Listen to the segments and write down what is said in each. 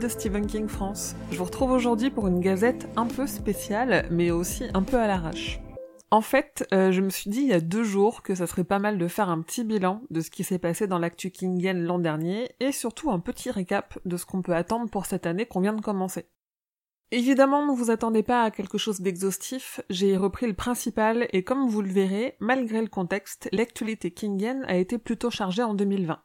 De Stephen King France. Je vous retrouve aujourd'hui pour une gazette un peu spéciale, mais aussi un peu à l'arrache. En fait, euh, je me suis dit il y a deux jours que ça serait pas mal de faire un petit bilan de ce qui s'est passé dans l'actu Kingian l'an dernier, et surtout un petit récap de ce qu'on peut attendre pour cette année qu'on vient de commencer. Évidemment, ne vous attendez pas à quelque chose d'exhaustif, j'ai repris le principal et comme vous le verrez, malgré le contexte, l'actualité Kingian a été plutôt chargée en 2020.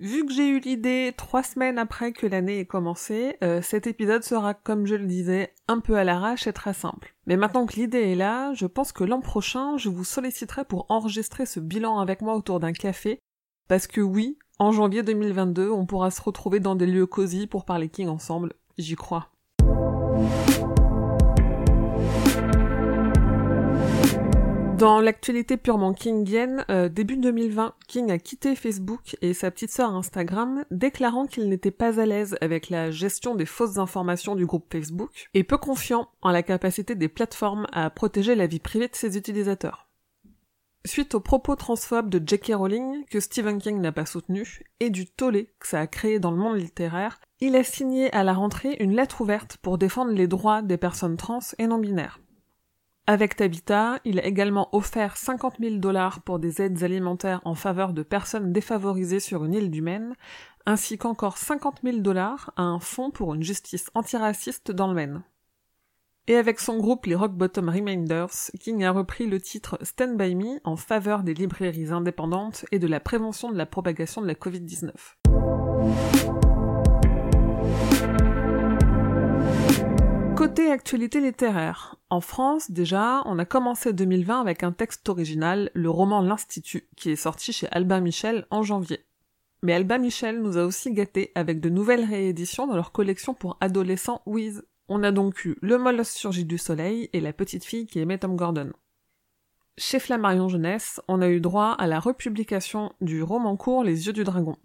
Vu que j'ai eu l'idée trois semaines après que l'année ait commencé, euh, cet épisode sera, comme je le disais, un peu à l'arrache et très simple. Mais maintenant que l'idée est là, je pense que l'an prochain, je vous solliciterai pour enregistrer ce bilan avec moi autour d'un café, parce que oui, en janvier 2022, on pourra se retrouver dans des lieux cosy pour parler King ensemble, j'y crois. Dans l'actualité purement kingienne, euh, début 2020, King a quitté Facebook et sa petite sœur Instagram, déclarant qu'il n'était pas à l'aise avec la gestion des fausses informations du groupe Facebook et peu confiant en la capacité des plateformes à protéger la vie privée de ses utilisateurs. Suite aux propos transphobes de J.K. Rowling, que Stephen King n'a pas soutenu, et du tollé que ça a créé dans le monde littéraire, il a signé à la rentrée une lettre ouverte pour défendre les droits des personnes trans et non binaires. Avec Tabitha, il a également offert 50 000 dollars pour des aides alimentaires en faveur de personnes défavorisées sur une île du Maine, ainsi qu'encore 50 000 dollars à un fonds pour une justice antiraciste dans le Maine. Et avec son groupe les Rock Bottom Reminders, King a repris le titre Stand By Me en faveur des librairies indépendantes et de la prévention de la propagation de la Covid-19. Côté actualité littéraire, en France déjà, on a commencé 2020 avec un texte original, le roman L'Institut, qui est sorti chez Albin Michel en janvier. Mais Albin Michel nous a aussi gâtés avec de nouvelles rééditions dans leur collection pour adolescents Wiz. On a donc eu Le molosse surgit du soleil et La petite fille qui aimait Tom Gordon. Chez Flammarion Jeunesse, on a eu droit à la republication du roman court Les yeux du dragon.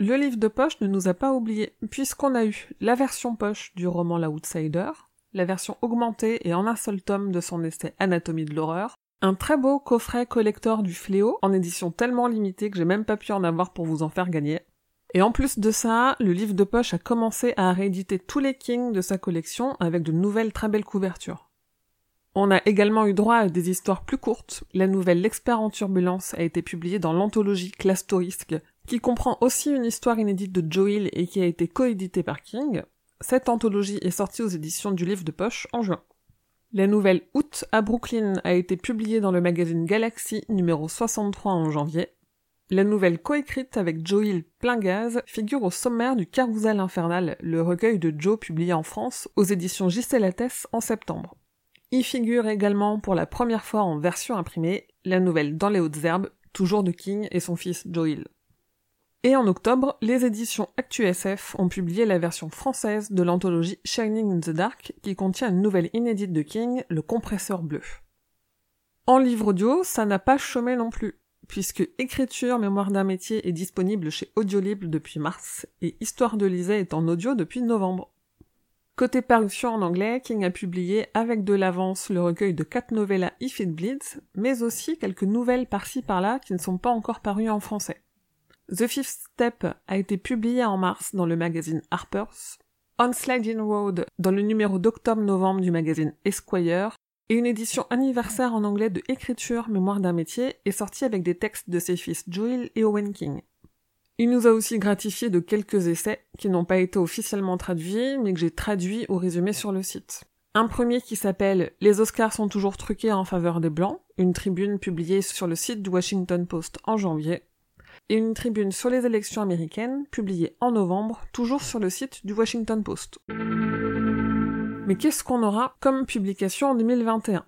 Le livre de poche ne nous a pas oubliés, puisqu'on a eu la version poche du roman L'Outsider, la version augmentée et en un seul tome de son essai Anatomie de l'horreur, un très beau coffret collector du Fléau, en édition tellement limitée que j'ai même pas pu en avoir pour vous en faire gagner. Et en plus de ça, le livre de poche a commencé à rééditer tous les Kings de sa collection avec de nouvelles très belles couvertures. On a également eu droit à des histoires plus courtes. La nouvelle L'expert en turbulence a été publiée dans l'anthologie Classe qui comprend aussi une histoire inédite de Joe Hill et qui a été coéditée par King. Cette anthologie est sortie aux éditions du Livre de Poche en juin. La nouvelle Août à Brooklyn a été publiée dans le magazine Galaxy numéro 63 en janvier. La nouvelle coécrite avec Joe Hill plein gaz figure au sommaire du Carousel infernal, le recueil de Joe publié en France aux éditions Giselates en septembre. Y figure également pour la première fois en version imprimée la nouvelle Dans les hautes herbes, toujours de King et son fils Joe Hill. Et en octobre, les éditions ActuSF ont publié la version française de l'anthologie Shining in the Dark qui contient une nouvelle inédite de King, Le compresseur bleu. En livre audio, ça n'a pas chômé non plus, puisque Écriture, mémoire d'un métier est disponible chez Audiolib depuis mars, et Histoire de Lisée est en audio depuis novembre. Côté parution en anglais, King a publié avec de l'avance le recueil de quatre novellas If It Bleeds, mais aussi quelques nouvelles par-ci par-là qui ne sont pas encore parues en français. The Fifth Step a été publié en mars dans le magazine Harper's, On Sliding Road dans le numéro d'octobre-novembre du magazine Esquire, et une édition anniversaire en anglais de Écriture, Mémoire d'un métier est sortie avec des textes de ses fils Joel et Owen King. Il nous a aussi gratifié de quelques essais qui n'ont pas été officiellement traduits, mais que j'ai traduits ou résumés sur le site. Un premier qui s'appelle Les Oscars sont toujours truqués en faveur des Blancs, une tribune publiée sur le site du Washington Post en janvier, et une tribune sur les élections américaines, publiée en novembre, toujours sur le site du Washington Post. Mais qu'est-ce qu'on aura comme publication en 2021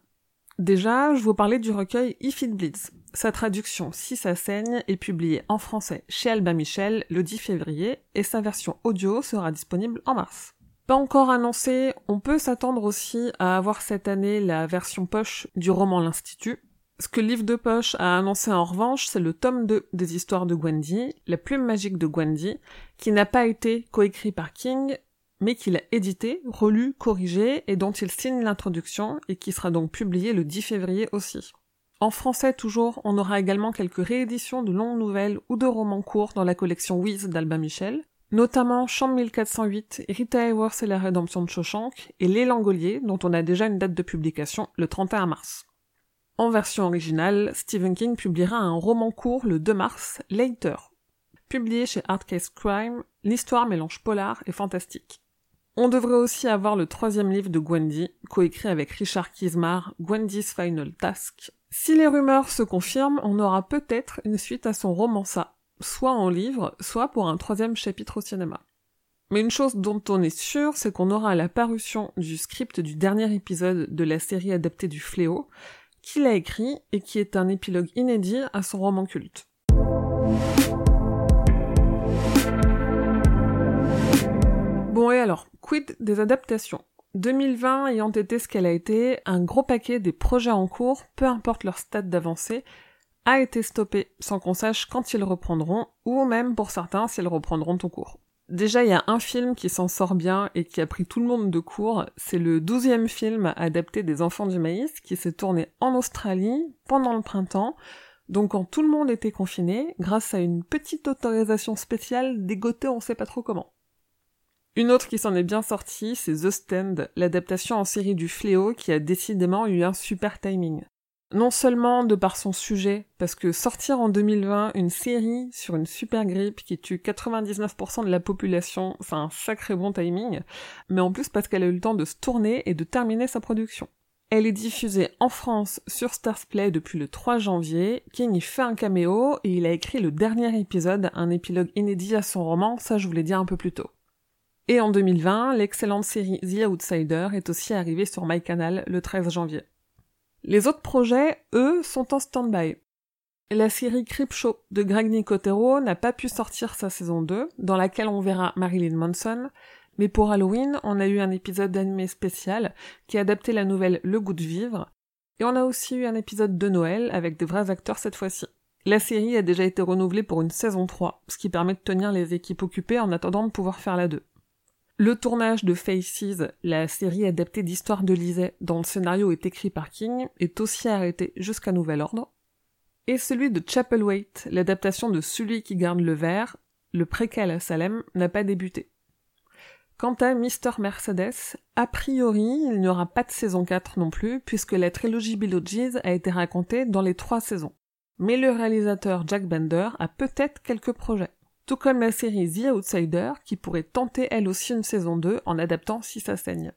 Déjà, je vous parlais du recueil If It Bleeds. Sa traduction Si ça saigne est publiée en français chez Albin Michel le 10 février et sa version audio sera disponible en mars. Pas encore annoncé, on peut s'attendre aussi à avoir cette année la version poche du roman L'Institut, ce que livre de poche a annoncé en revanche, c'est le tome 2 des histoires de Gwendy, La plume magique de Gwendy, qui n'a pas été coécrit par King, mais qu'il a édité, relu, corrigé, et dont il signe l'introduction, et qui sera donc publié le 10 février aussi. En français toujours, on aura également quelques rééditions de longues nouvelles ou de romans courts dans la collection Wiz d'Albin Michel, notamment Chambre 1408, Rita Hayworth et la rédemption de Shawshank, et Les Langoliers, dont on a déjà une date de publication, le 31 mars. En version originale, Stephen King publiera un roman court le 2 mars, Later. Publié chez Hardcase Crime, l'histoire mélange polar et fantastique. On devrait aussi avoir le troisième livre de Gwendy, coécrit avec Richard Kismar, Gwendy's Final Task. Si les rumeurs se confirment, on aura peut-être une suite à son roman ça, soit en livre, soit pour un troisième chapitre au cinéma. Mais une chose dont on est sûr, c'est qu'on aura la parution du script du dernier épisode de la série adaptée du Fléau, qu'il a écrit et qui est un épilogue inédit à son roman culte. Bon et alors, quid des adaptations? 2020 ayant été ce qu'elle a été, un gros paquet des projets en cours, peu importe leur stade d'avancée, a été stoppé sans qu'on sache quand ils reprendront, ou même pour certains s'ils reprendront tout court. Déjà, il y a un film qui s'en sort bien et qui a pris tout le monde de court. C'est le douzième film adapté des Enfants du Maïs qui s'est tourné en Australie pendant le printemps. Donc quand tout le monde était confiné, grâce à une petite autorisation spéciale dégotée on sait pas trop comment. Une autre qui s'en est bien sortie, c'est The Stand, l'adaptation en série du Fléau qui a décidément eu un super timing non seulement de par son sujet, parce que sortir en 2020 une série sur une super grippe qui tue 99% de la population, c'est un sacré bon timing, mais en plus parce qu'elle a eu le temps de se tourner et de terminer sa production. Elle est diffusée en France sur Starsplay depuis le 3 janvier, King y fait un caméo et il a écrit le dernier épisode, un épilogue inédit à son roman, ça je vous l'ai dit un peu plus tôt. Et en 2020, l'excellente série The Outsider est aussi arrivée sur MyCanal le 13 janvier. Les autres projets, eux, sont en stand-by. La série Creepshow de Greg Nicotero n'a pas pu sortir sa saison 2, dans laquelle on verra Marilyn Manson, mais pour Halloween, on a eu un épisode d'animé spécial qui a adapté la nouvelle Le goût de vivre, et on a aussi eu un épisode de Noël avec de vrais acteurs cette fois-ci. La série a déjà été renouvelée pour une saison 3, ce qui permet de tenir les équipes occupées en attendant de pouvoir faire la 2. Le tournage de Faces, la série adaptée d'Histoire de Lisée, dont le scénario est écrit par King, est aussi arrêté jusqu'à nouvel ordre. Et celui de Chapelwaite, l'adaptation de Celui qui garde le verre, le préquel à Salem, n'a pas débuté. Quant à Mr. Mercedes, a priori, il n'y aura pas de saison 4 non plus, puisque la trilogie Beetlejuice a été racontée dans les trois saisons. Mais le réalisateur Jack Bender a peut-être quelques projets tout comme la série The Outsider, qui pourrait tenter elle aussi une saison 2 en adaptant si ça saigne.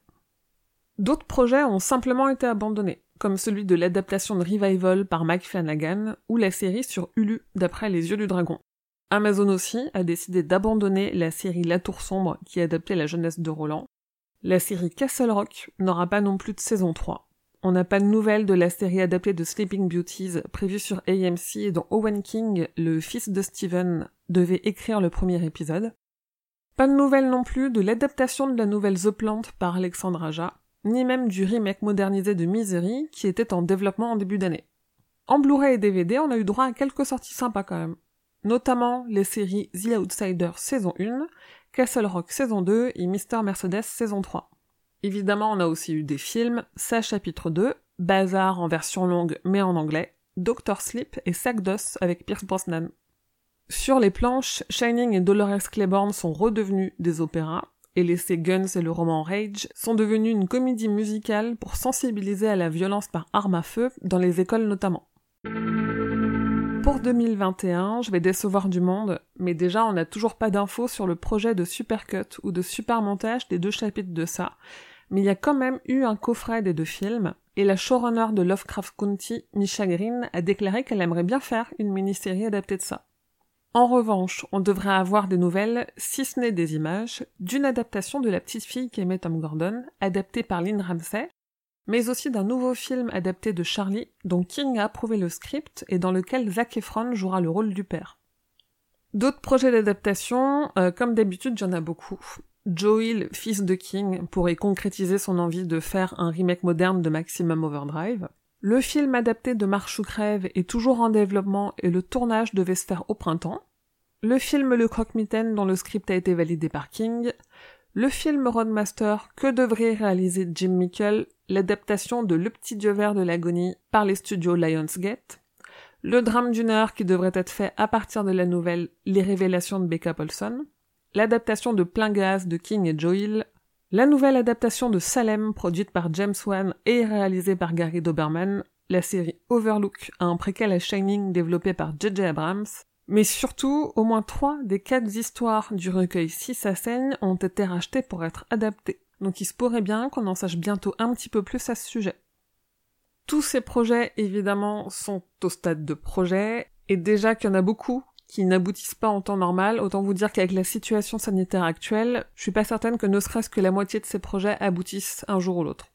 D'autres projets ont simplement été abandonnés, comme celui de l'adaptation de Revival par Mike Flanagan, ou la série sur Hulu d'après Les Yeux du Dragon. Amazon aussi a décidé d'abandonner la série La Tour Sombre qui adaptait la jeunesse de Roland. La série Castle Rock n'aura pas non plus de saison 3. On n'a pas de nouvelles de la série adaptée de Sleeping Beauties prévue sur AMC dont Owen King, le fils de Steven, devait écrire le premier épisode. Pas de nouvelles non plus de l'adaptation de la nouvelle The Plant par Alexandre Aja, ni même du remake modernisé de Misery qui était en développement en début d'année. En Blu-ray et DVD, on a eu droit à quelques sorties sympas quand même. Notamment les séries The Outsider saison 1, Castle Rock saison 2 et Mr. Mercedes saison 3. Évidemment, on a aussi eu des films, Sa chapitre 2, Bazar en version longue mais en anglais, Doctor Sleep et Sac d'os avec Pierce Brosnan. Sur les planches, Shining et Dolores Claiborne sont redevenus des opéras, et l'essai Guns et le roman Rage sont devenus une comédie musicale pour sensibiliser à la violence par arme à feu, dans les écoles notamment. Pour 2021, je vais décevoir du monde, mais déjà on n'a toujours pas d'infos sur le projet de supercut ou de supermontage des deux chapitres de ça, mais il y a quand même eu un coffret des deux films, et la showrunner de Lovecraft County, Misha Green, a déclaré qu'elle aimerait bien faire une mini-série adaptée de ça. En revanche, on devrait avoir des nouvelles, si ce n'est des images, d'une adaptation de La petite fille qu'aimait Tom Gordon, adaptée par Lynn Ramsey, mais aussi d'un nouveau film adapté de Charlie, dont King a approuvé le script et dans lequel Zac Efron jouera le rôle du père. D'autres projets d'adaptation, euh, comme d'habitude, j'en ai beaucoup. Joel, fils de King, pourrait concrétiser son envie de faire un remake moderne de Maximum Overdrive. Le film adapté de Marche crève est toujours en développement et le tournage devait se faire au printemps. Le film Le Croque-Mitaine dont le script a été validé par King. Le film Roadmaster que devrait réaliser Jim Mickle, l'adaptation de Le Petit Dieu Vert de l'agonie par les studios Lionsgate. Le drame d'une heure qui devrait être fait à partir de la nouvelle Les Révélations de Becca Paulson l'adaptation de Plein Gaz de King et Joe Hill, la nouvelle adaptation de Salem produite par James Wan et réalisée par Gary Doberman, la série Overlook, un préquel à Shining développé par J.J. Abrams, mais surtout, au moins trois des quatre histoires du recueil Si ça saigne ont été rachetées pour être adaptées. Donc il se pourrait bien qu'on en sache bientôt un petit peu plus à ce sujet. Tous ces projets, évidemment, sont au stade de projet, et déjà qu'il y en a beaucoup qui n'aboutissent pas en temps normal, autant vous dire qu'avec la situation sanitaire actuelle, je suis pas certaine que ne serait-ce que la moitié de ces projets aboutissent un jour ou l'autre.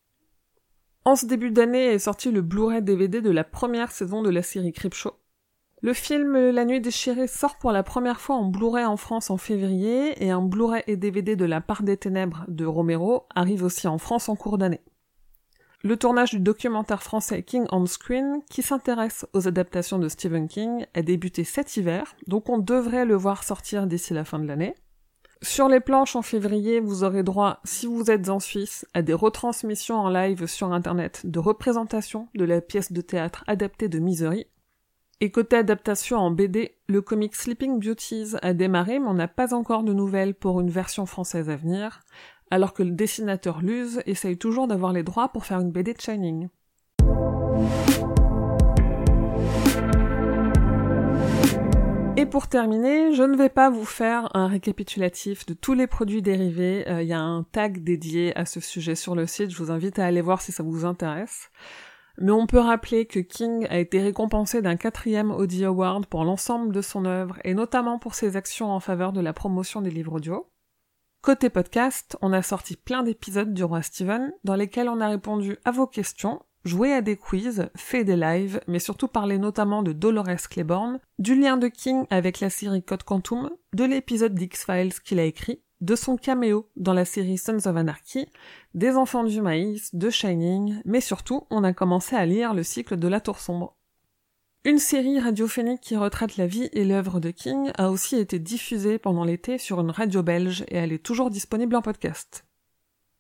En ce début d'année est sorti le Blu-ray DVD de la première saison de la série Creepshow. Le film La Nuit déchirée sort pour la première fois en Blu-ray en France en février et un Blu-ray et DVD de La part des ténèbres de Romero arrive aussi en France en cours d'année. Le tournage du documentaire français King on Screen, qui s'intéresse aux adaptations de Stephen King, a débuté cet hiver, donc on devrait le voir sortir d'ici la fin de l'année. Sur les planches en février, vous aurez droit, si vous êtes en Suisse, à des retransmissions en live sur internet de représentations de la pièce de théâtre adaptée de Misery, et côté adaptation en BD, le comic Sleeping Beauties a démarré, mais on n'a pas encore de nouvelles pour une version française à venir, alors que le dessinateur Luz essaye toujours d'avoir les droits pour faire une BD de Shining. Et pour terminer, je ne vais pas vous faire un récapitulatif de tous les produits dérivés, il euh, y a un tag dédié à ce sujet sur le site, je vous invite à aller voir si ça vous intéresse mais on peut rappeler que King a été récompensé d'un quatrième Audi Award pour l'ensemble de son œuvre et notamment pour ses actions en faveur de la promotion des livres audio. Côté podcast, on a sorti plein d'épisodes du roi Steven dans lesquels on a répondu à vos questions, joué à des quiz, fait des lives, mais surtout parlé notamment de Dolores Claiborne, du lien de King avec la série Code Quantum, de l'épisode d'X-Files qu'il a écrit, de son caméo dans la série Sons of Anarchy, des Enfants du Maïs, de Shining, mais surtout, on a commencé à lire le cycle de la Tour Sombre. Une série radiophonique qui retraite la vie et l'œuvre de King a aussi été diffusée pendant l'été sur une radio belge et elle est toujours disponible en podcast.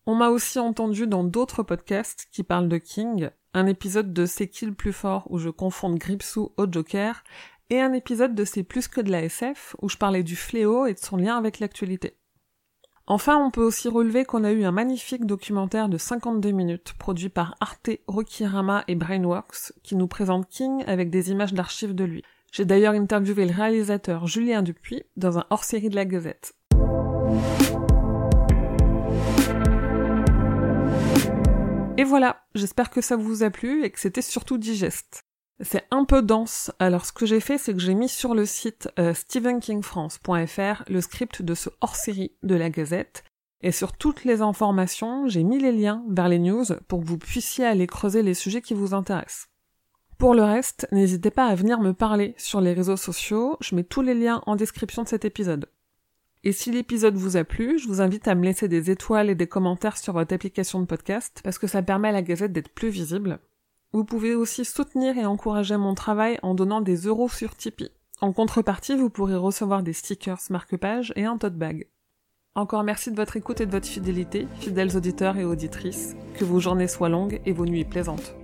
On m'a aussi entendu dans d'autres podcasts qui parlent de King, un épisode de C'est qui le plus fort où je confonde Gripsou au Joker, et un épisode de C'est plus que de la SF où je parlais du fléau et de son lien avec l'actualité. Enfin, on peut aussi relever qu'on a eu un magnifique documentaire de 52 minutes produit par Arte, Rokirama et Brainworks qui nous présente King avec des images d'archives de lui. J'ai d'ailleurs interviewé le réalisateur Julien Dupuis dans un hors-série de la Gazette. Et voilà, j'espère que ça vous a plu et que c'était surtout digeste. C'est un peu dense. Alors ce que j'ai fait, c'est que j'ai mis sur le site euh, stephenkingfrance.fr le script de ce hors-série de la Gazette. Et sur toutes les informations, j'ai mis les liens vers les news pour que vous puissiez aller creuser les sujets qui vous intéressent. Pour le reste, n'hésitez pas à venir me parler sur les réseaux sociaux, je mets tous les liens en description de cet épisode. Et si l'épisode vous a plu, je vous invite à me laisser des étoiles et des commentaires sur votre application de podcast, parce que ça permet à la Gazette d'être plus visible. Vous pouvez aussi soutenir et encourager mon travail en donnant des euros sur Tipeee. En contrepartie, vous pourrez recevoir des stickers marque-page et un tote bag. Encore merci de votre écoute et de votre fidélité, fidèles auditeurs et auditrices. Que vos journées soient longues et vos nuits plaisantes.